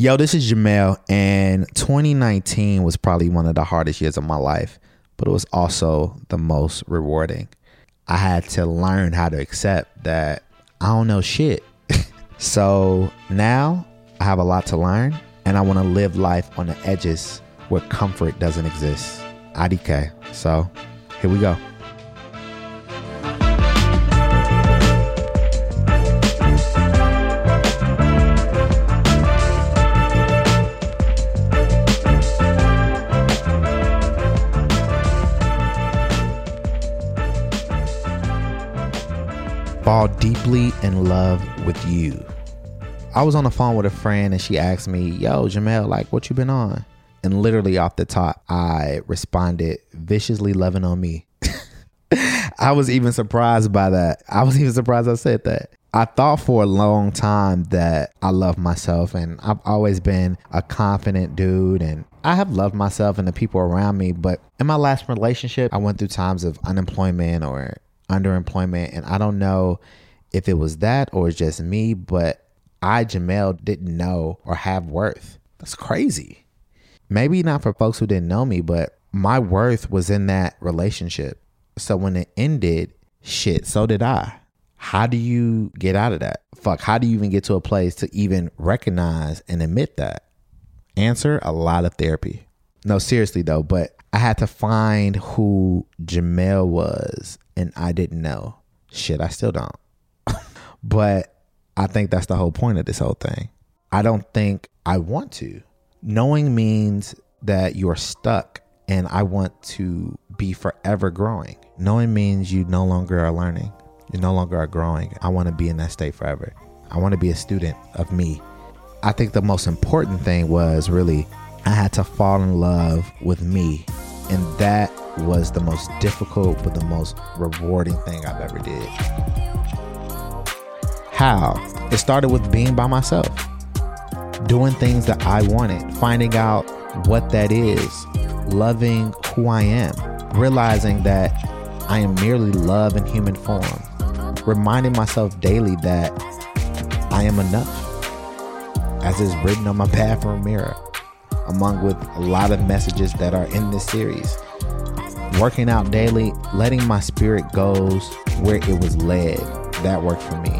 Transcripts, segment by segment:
Yo, this is Jamel, and 2019 was probably one of the hardest years of my life, but it was also the most rewarding. I had to learn how to accept that I don't know shit. so now I have a lot to learn, and I want to live life on the edges where comfort doesn't exist. IDK. So here we go. Fall deeply in love with you. I was on the phone with a friend and she asked me, Yo, Jamel, like, what you been on? And literally off the top, I responded, viciously loving on me. I was even surprised by that. I was even surprised I said that. I thought for a long time that I love myself and I've always been a confident dude and I have loved myself and the people around me. But in my last relationship, I went through times of unemployment or underemployment. And I don't know if it was that or just me, but I, Jamel, didn't know or have worth. That's crazy. Maybe not for folks who didn't know me, but my worth was in that relationship. So when it ended, shit, so did I. How do you get out of that? Fuck, how do you even get to a place to even recognize and admit that? Answer a lot of therapy. No, seriously though, but I had to find who Jamel was and I didn't know. Shit, I still don't. but I think that's the whole point of this whole thing. I don't think I want to. Knowing means that you're stuck and I want to be forever growing. Knowing means you no longer are learning. You no longer are growing. I want to be in that state forever. I want to be a student of me. I think the most important thing was really I had to fall in love with me. And that was the most difficult but the most rewarding thing I've ever did. How? It started with being by myself, doing things that I wanted, finding out what that is, loving who I am, realizing that I am merely love in human form, reminding myself daily that I am enough, as is written on my bathroom mirror, among with a lot of messages that are in this series working out daily, letting my spirit goes where it was led. That worked for me.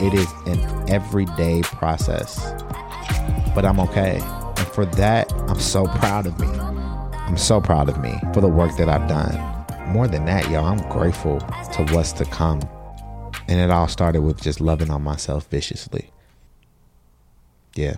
It is an everyday process, but I'm okay. And for that, I'm so proud of me. I'm so proud of me for the work that I've done. More than that, y'all, I'm grateful to what's to come. And it all started with just loving on myself viciously. Yeah.